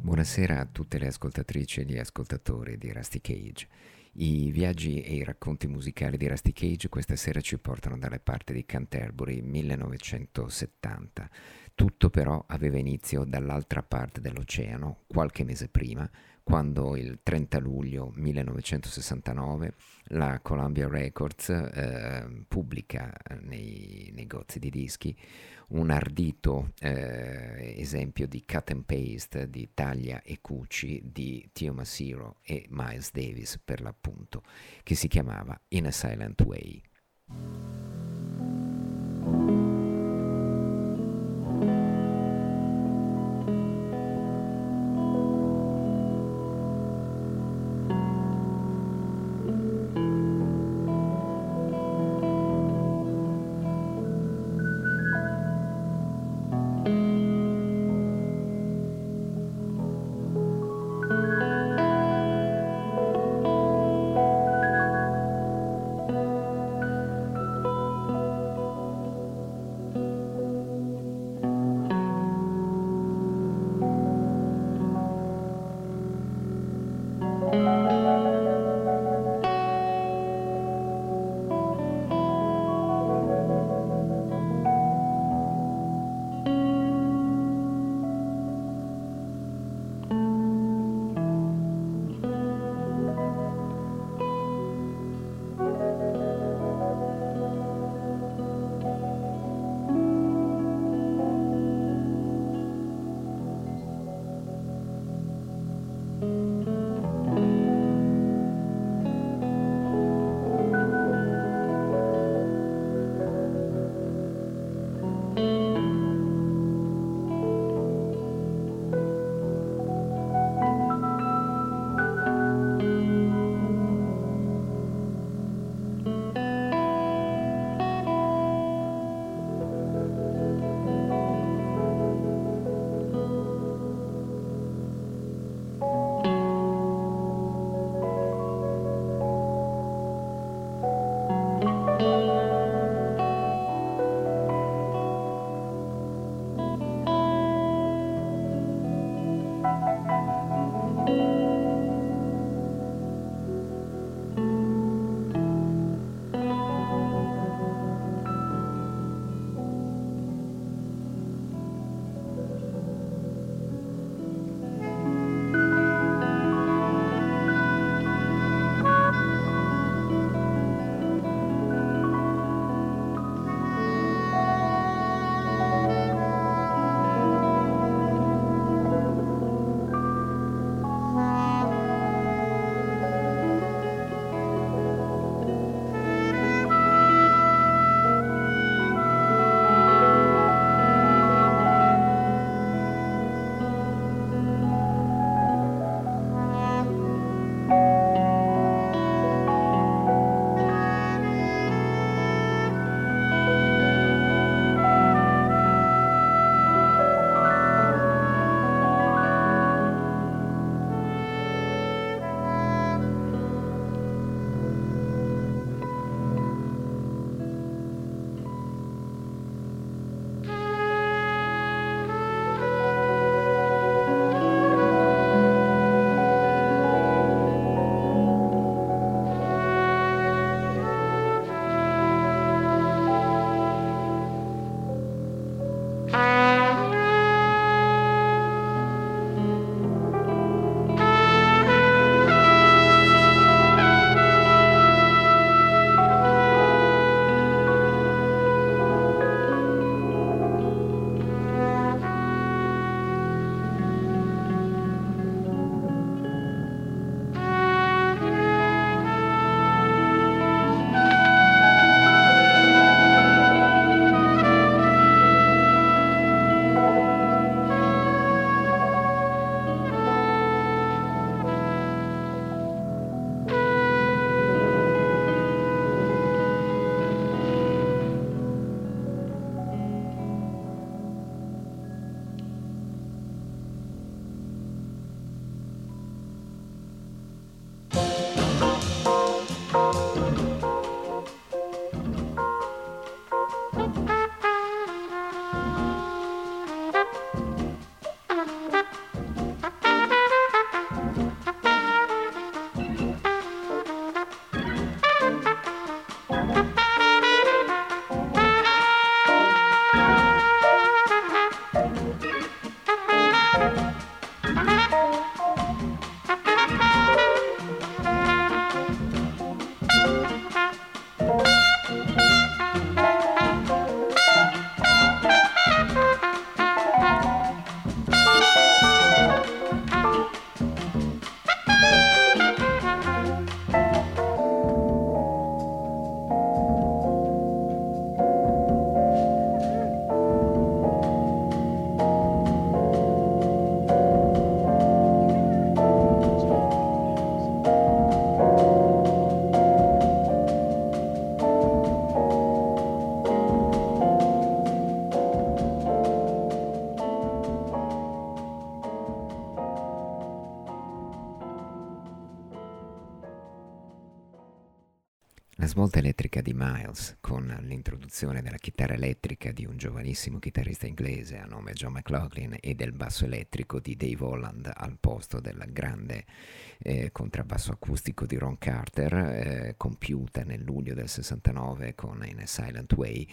Buonasera a tutte le ascoltatrici e gli ascoltatori di Rusty Cage. I viaggi e i racconti musicali di Rusty Cage questa sera ci portano dalle parti di Canterbury 1970. Tutto però aveva inizio dall'altra parte dell'oceano, qualche mese prima, quando il 30 luglio 1969 la Columbia Records eh, pubblica nei negozi di dischi un ardito eh, esempio di cut and paste di taglia e cuci di Tio Masiro e Miles Davis per l'appunto, che si chiamava In a Silent Way. La svolta elettrica di Miles, con l'introduzione della chitarra elettrica di un giovanissimo chitarrista inglese a nome John McLaughlin e del basso elettrico di Dave Holland al posto del grande eh, contrabbasso acustico di Ron Carter, eh, compiuta nel luglio del 69 con In a Silent Way,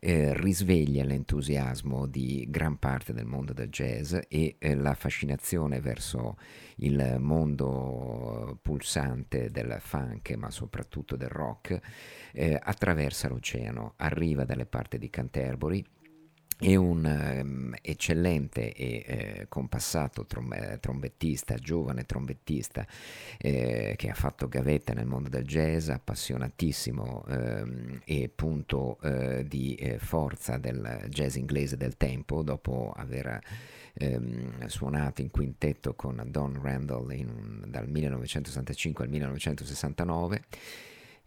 eh, risveglia l'entusiasmo di gran parte del mondo del jazz e eh, la fascinazione verso il mondo pulsante del funk, ma soprattutto del rock, eh, attraversa l'oceano, arriva dalle parti di Canterbury è un um, eccellente e eh, compassato trom- eh, trombettista, giovane trombettista eh, che ha fatto gavetta nel mondo del jazz, appassionatissimo ehm, e punto eh, di eh, forza del jazz inglese del tempo, dopo aver ehm, suonato in quintetto con Don Randall in, dal 1965 al 1969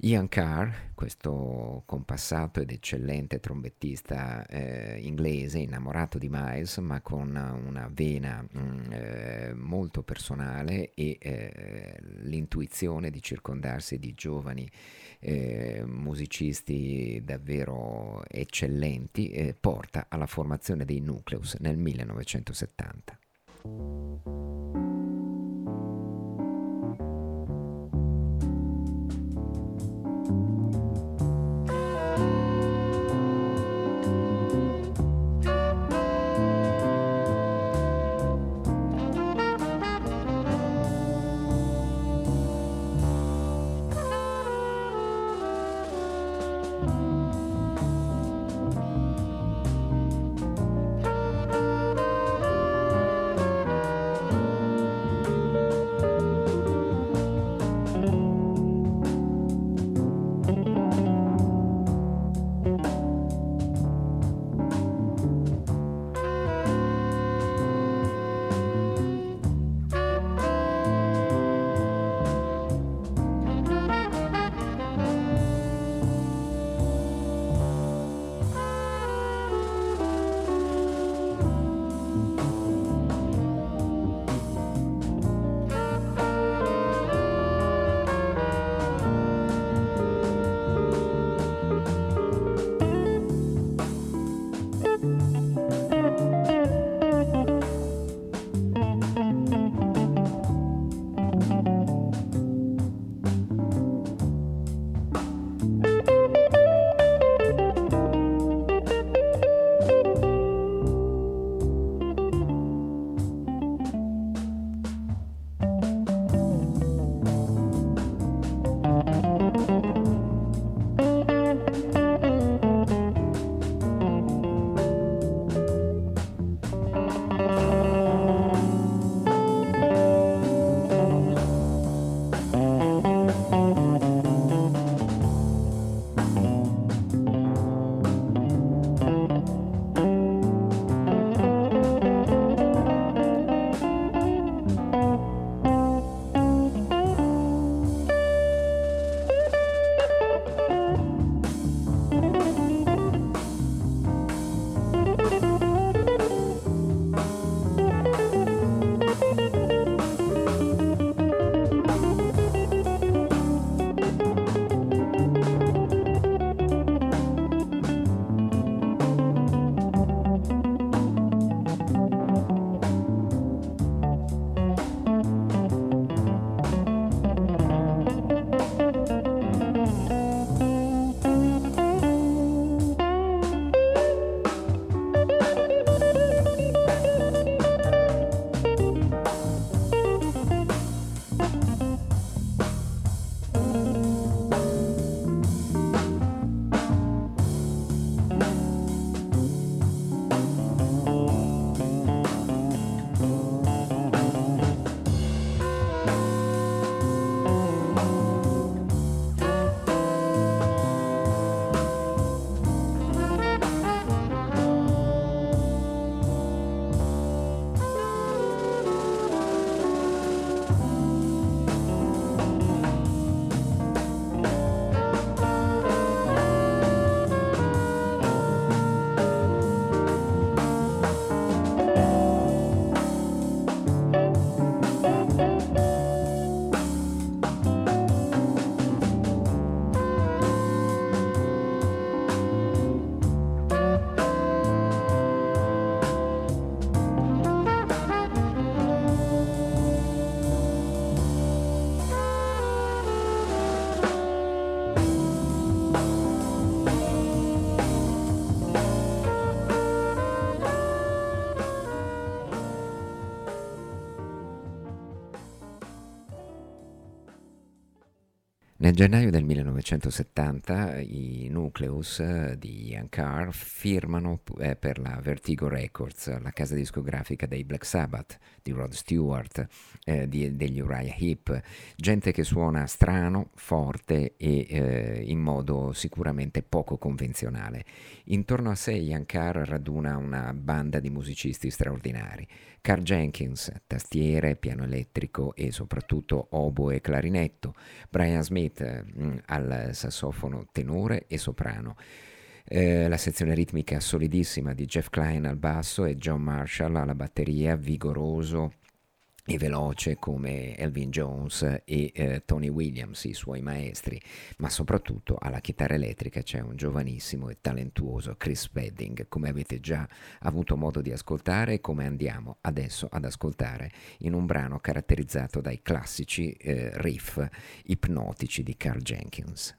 Ian Carr, questo compassato ed eccellente trombettista eh, inglese, innamorato di Miles, ma con una vena mh, mm, eh, molto personale e eh, l'intuizione di circondarsi di giovani eh, musicisti davvero eccellenti, eh, porta alla formazione dei Nucleus nel 1970. Gennaio del 1970 i Nucleus eh, di Ian Carr firmano eh, per la Vertigo Records, la casa discografica dei Black Sabbath, di Rod Stewart, eh, di, degli Uriah Heep, gente che suona strano, forte e eh, in modo sicuramente poco convenzionale. Intorno a sé Ian Carr raduna una banda di musicisti straordinari. Carl Jenkins, tastiere, piano elettrico e soprattutto oboe e clarinetto, Brian Smith mh, mm, al sassofono tenore e soprano. Eh, la sezione ritmica solidissima di Jeff Klein al basso e John Marshall alla batteria, vigoroso, e veloce come Elvin Jones e eh, Tony Williams, i suoi maestri, ma soprattutto alla chitarra elettrica c'è un giovanissimo e talentuoso Chris Spedding, come avete già avuto modo di ascoltare e come andiamo adesso ad ascoltare in un brano caratterizzato dai classici eh, riff ipnotici di Carl Jenkins.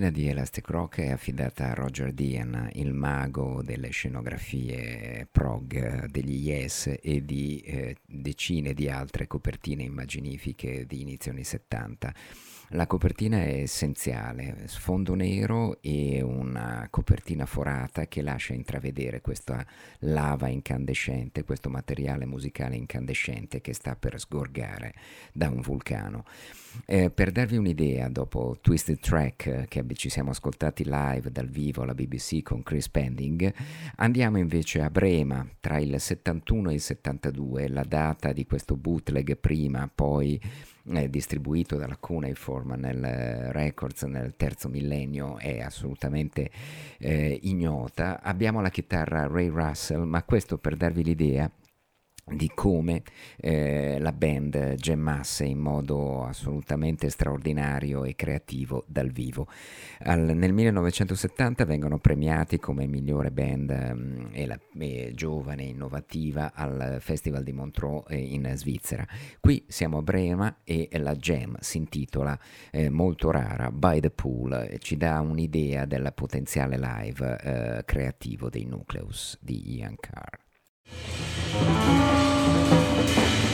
Copertina di Elastic Rock è affidata a Roger Dean, il mago delle scenografie prog degli Yes e di eh, decine di altre copertine immaginifiche di inizio anni 70. La copertina è essenziale, sfondo nero e una copertina forata che lascia intravedere questa lava incandescente, questo materiale musicale incandescente che sta per sgorgare da un vulcano. Eh, per darvi un'idea, dopo Twisted Track che ci siamo ascoltati live dal vivo alla BBC con Chris Pending, andiamo invece a Brema tra il 71 e il 72, la data di questo bootleg prima, poi eh, distribuito dalla Cuneiform nel eh, Records nel terzo millennio è assolutamente eh, ignota. Abbiamo la chitarra Ray Russell, ma questo per darvi l'idea di come eh, la band gemmasse in modo assolutamente straordinario e creativo dal vivo. Al, nel 1970 vengono premiati come migliore band um, e la, e giovane innovativa al Festival di Montreux eh, in Svizzera. Qui siamo a Brema e la jam si intitola eh, molto rara By the Pool e ci dà un'idea del potenziale live eh, creativo dei Nucleus di Ian Carr. 何?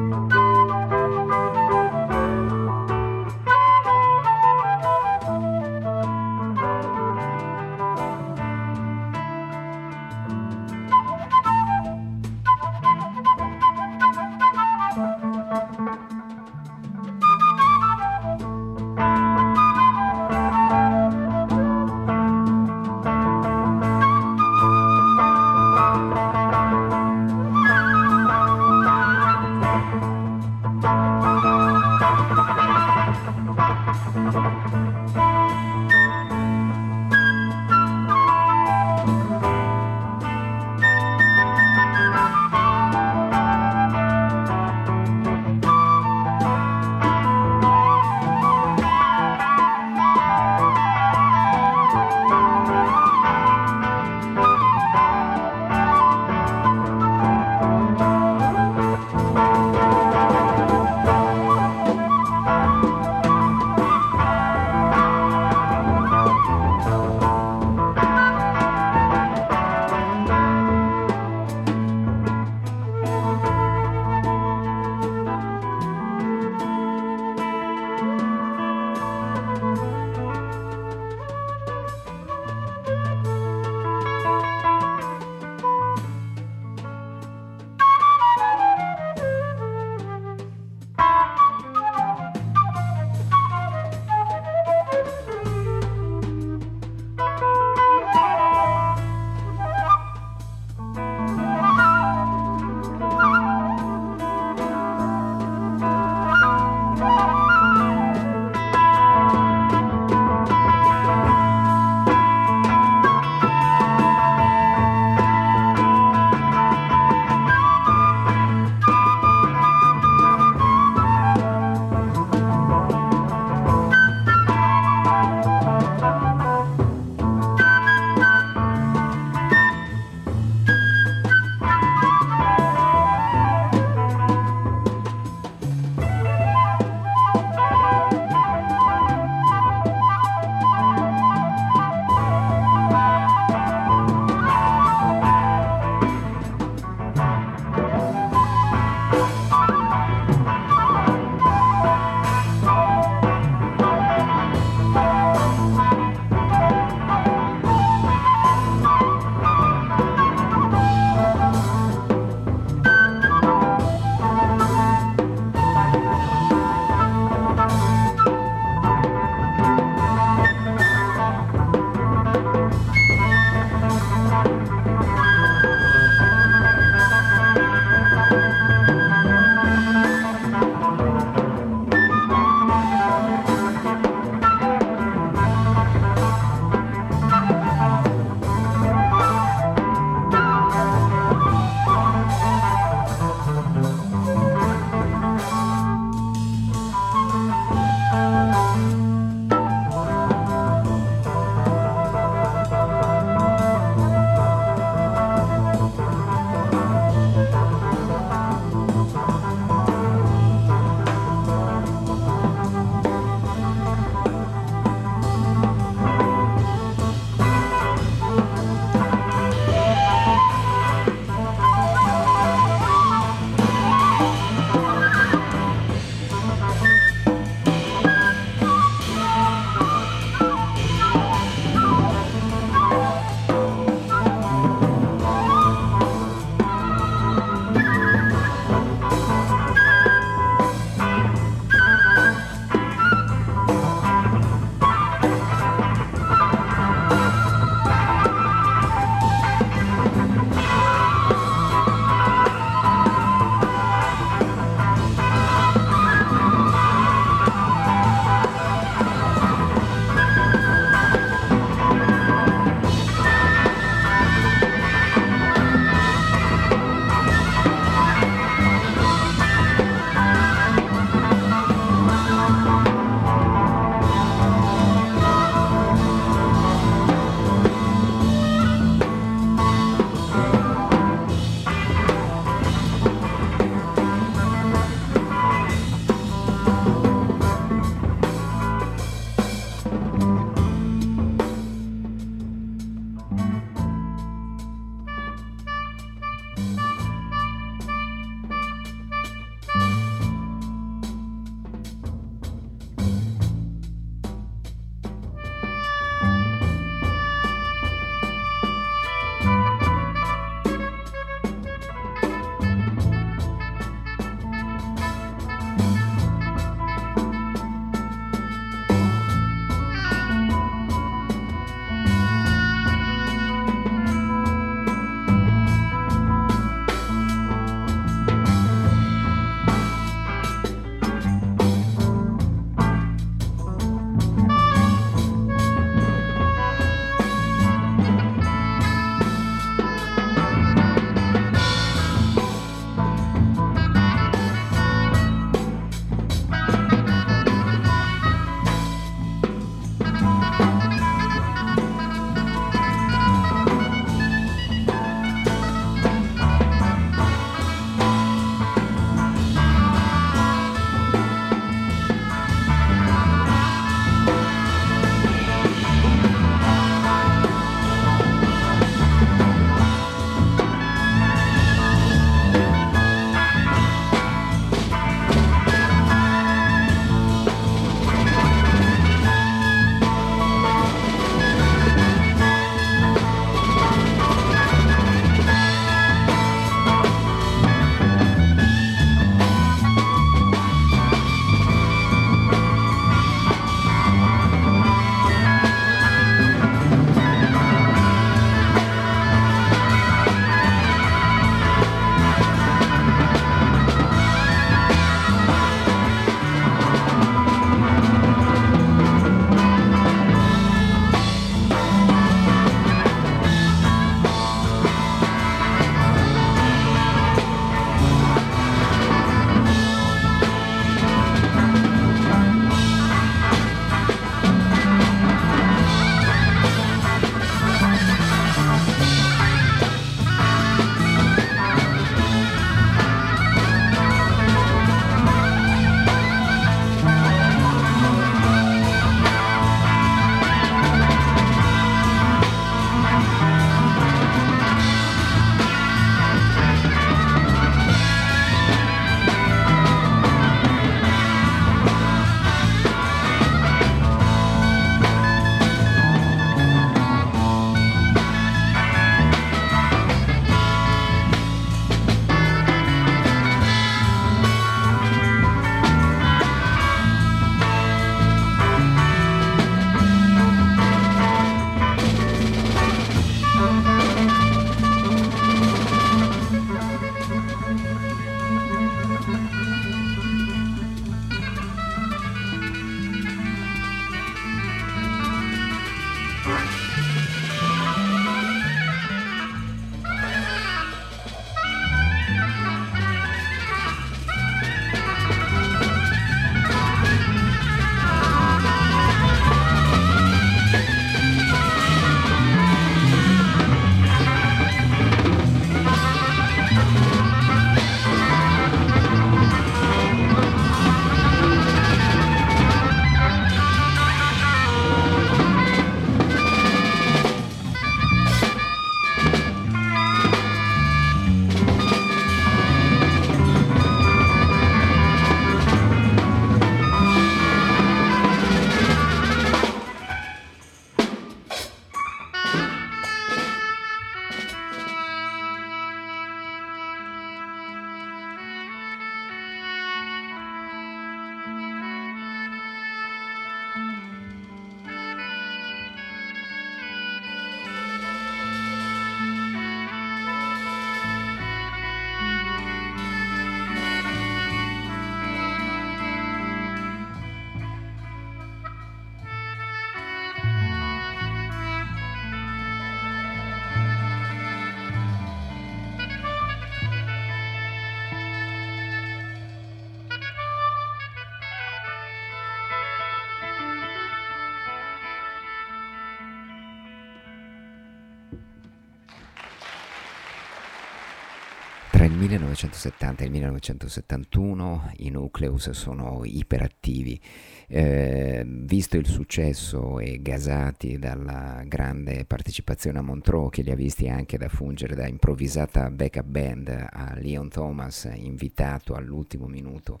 Tra il 1970 e il 1971 i Nucleus sono iperattivi. Eh, visto il successo e gasati dalla grande partecipazione a Montreux, che li ha visti anche da fungere da improvvisata backup band a Leon Thomas, invitato all'ultimo minuto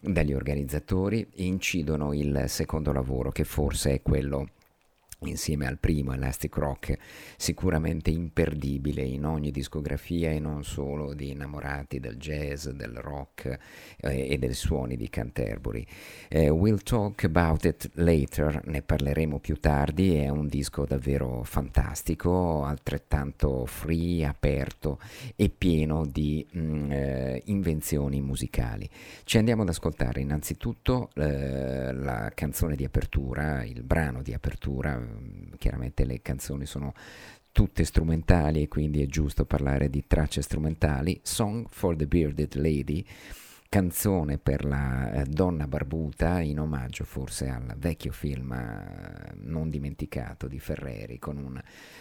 dagli organizzatori, incidono il secondo lavoro, che forse è quello insieme al primo Elastic Rock sicuramente imperdibile in ogni discografia e non solo di innamorati del jazz, del rock eh, e dei suoni di Canterbury. Eh, we'll talk about it later, ne parleremo più tardi, è un disco davvero fantastico, altrettanto free, aperto e pieno di mh, mm, eh, invenzioni musicali. Ci andiamo ad ascoltare innanzitutto eh, la canzone di apertura, il brano di apertura chiaramente le canzoni sono tutte strumentali e quindi è giusto parlare di tracce strumentali. Song for the Bearded Lady canzone per la eh, donna barbuta in omaggio forse al vecchio film eh, non dimenticato di Ferreri con un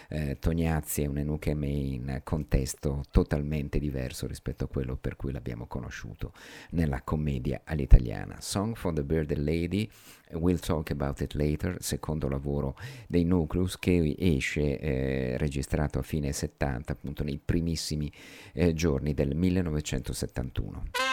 eh, Tognazzi e un Enuche May in contesto totalmente diverso rispetto a quello per cui l'abbiamo conosciuto nella commedia all'italiana. Song for the Bearded Lady, We'll Talk About It Later, secondo lavoro dei Nucleus che esce eh, registrato a fine 70, appunto nei primissimi eh, giorni del 1971.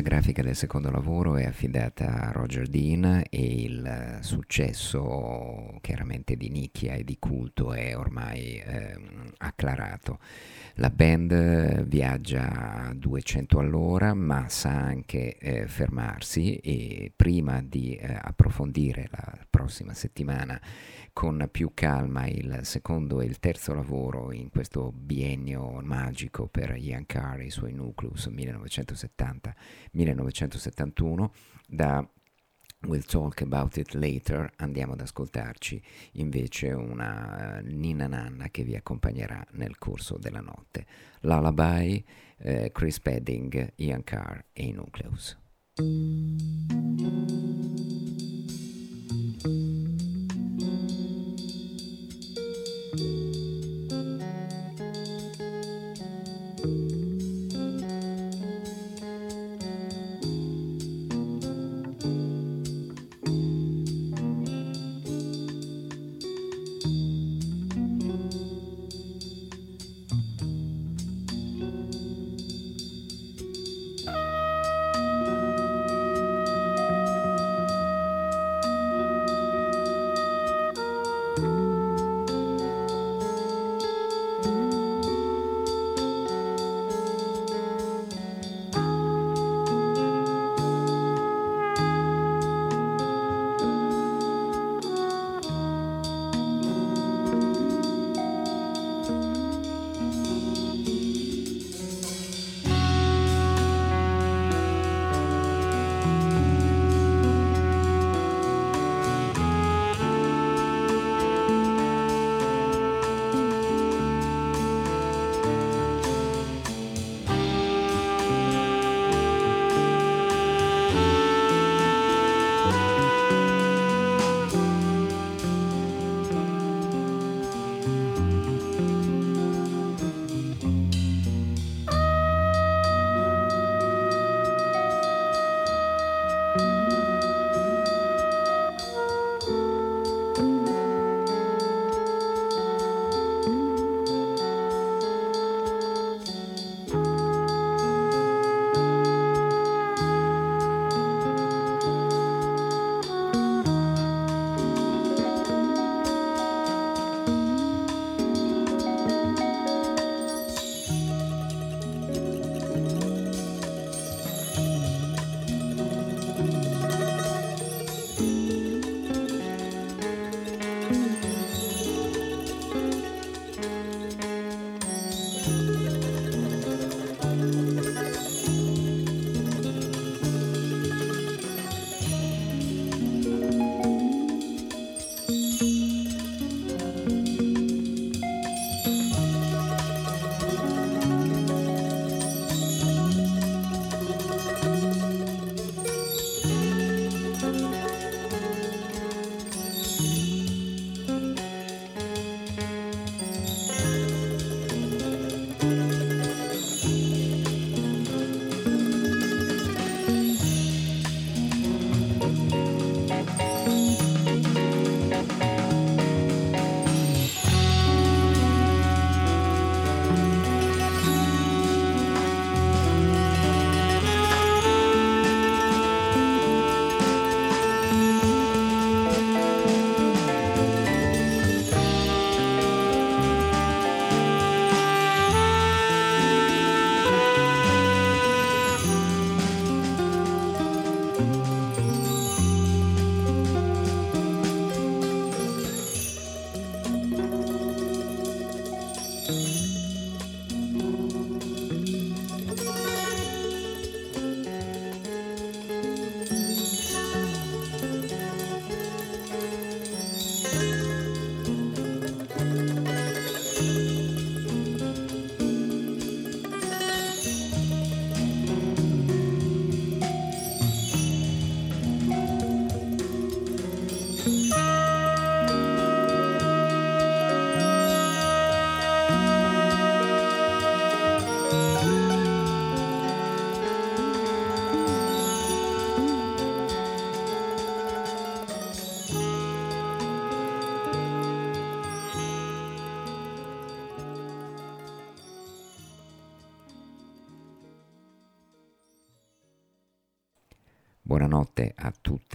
La grafica del secondo lavoro è affidata a Roger Dean e il successo chiaramente di nicchia e di culto è ormai eh, acclarato. La band viaggia a 200 all'ora ma sa anche eh, fermarsi e prima di eh, approfondire la prossima settimana con più calma il secondo e il terzo lavoro in questo biennio magico per Ian Carr e i suoi Nucleus 1970-1971 da We'll Talk About It Later andiamo ad ascoltarci invece una Nina Nanna che vi accompagnerà nel corso della notte. Lullaby, eh, Chris Pedding, Ian Carr e i Nucleus.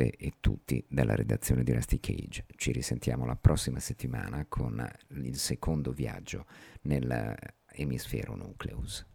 Tutte e tutti dalla redazione di Rusty Cage. Ci risentiamo la prossima settimana con il secondo viaggio nell'emisfero nucleus.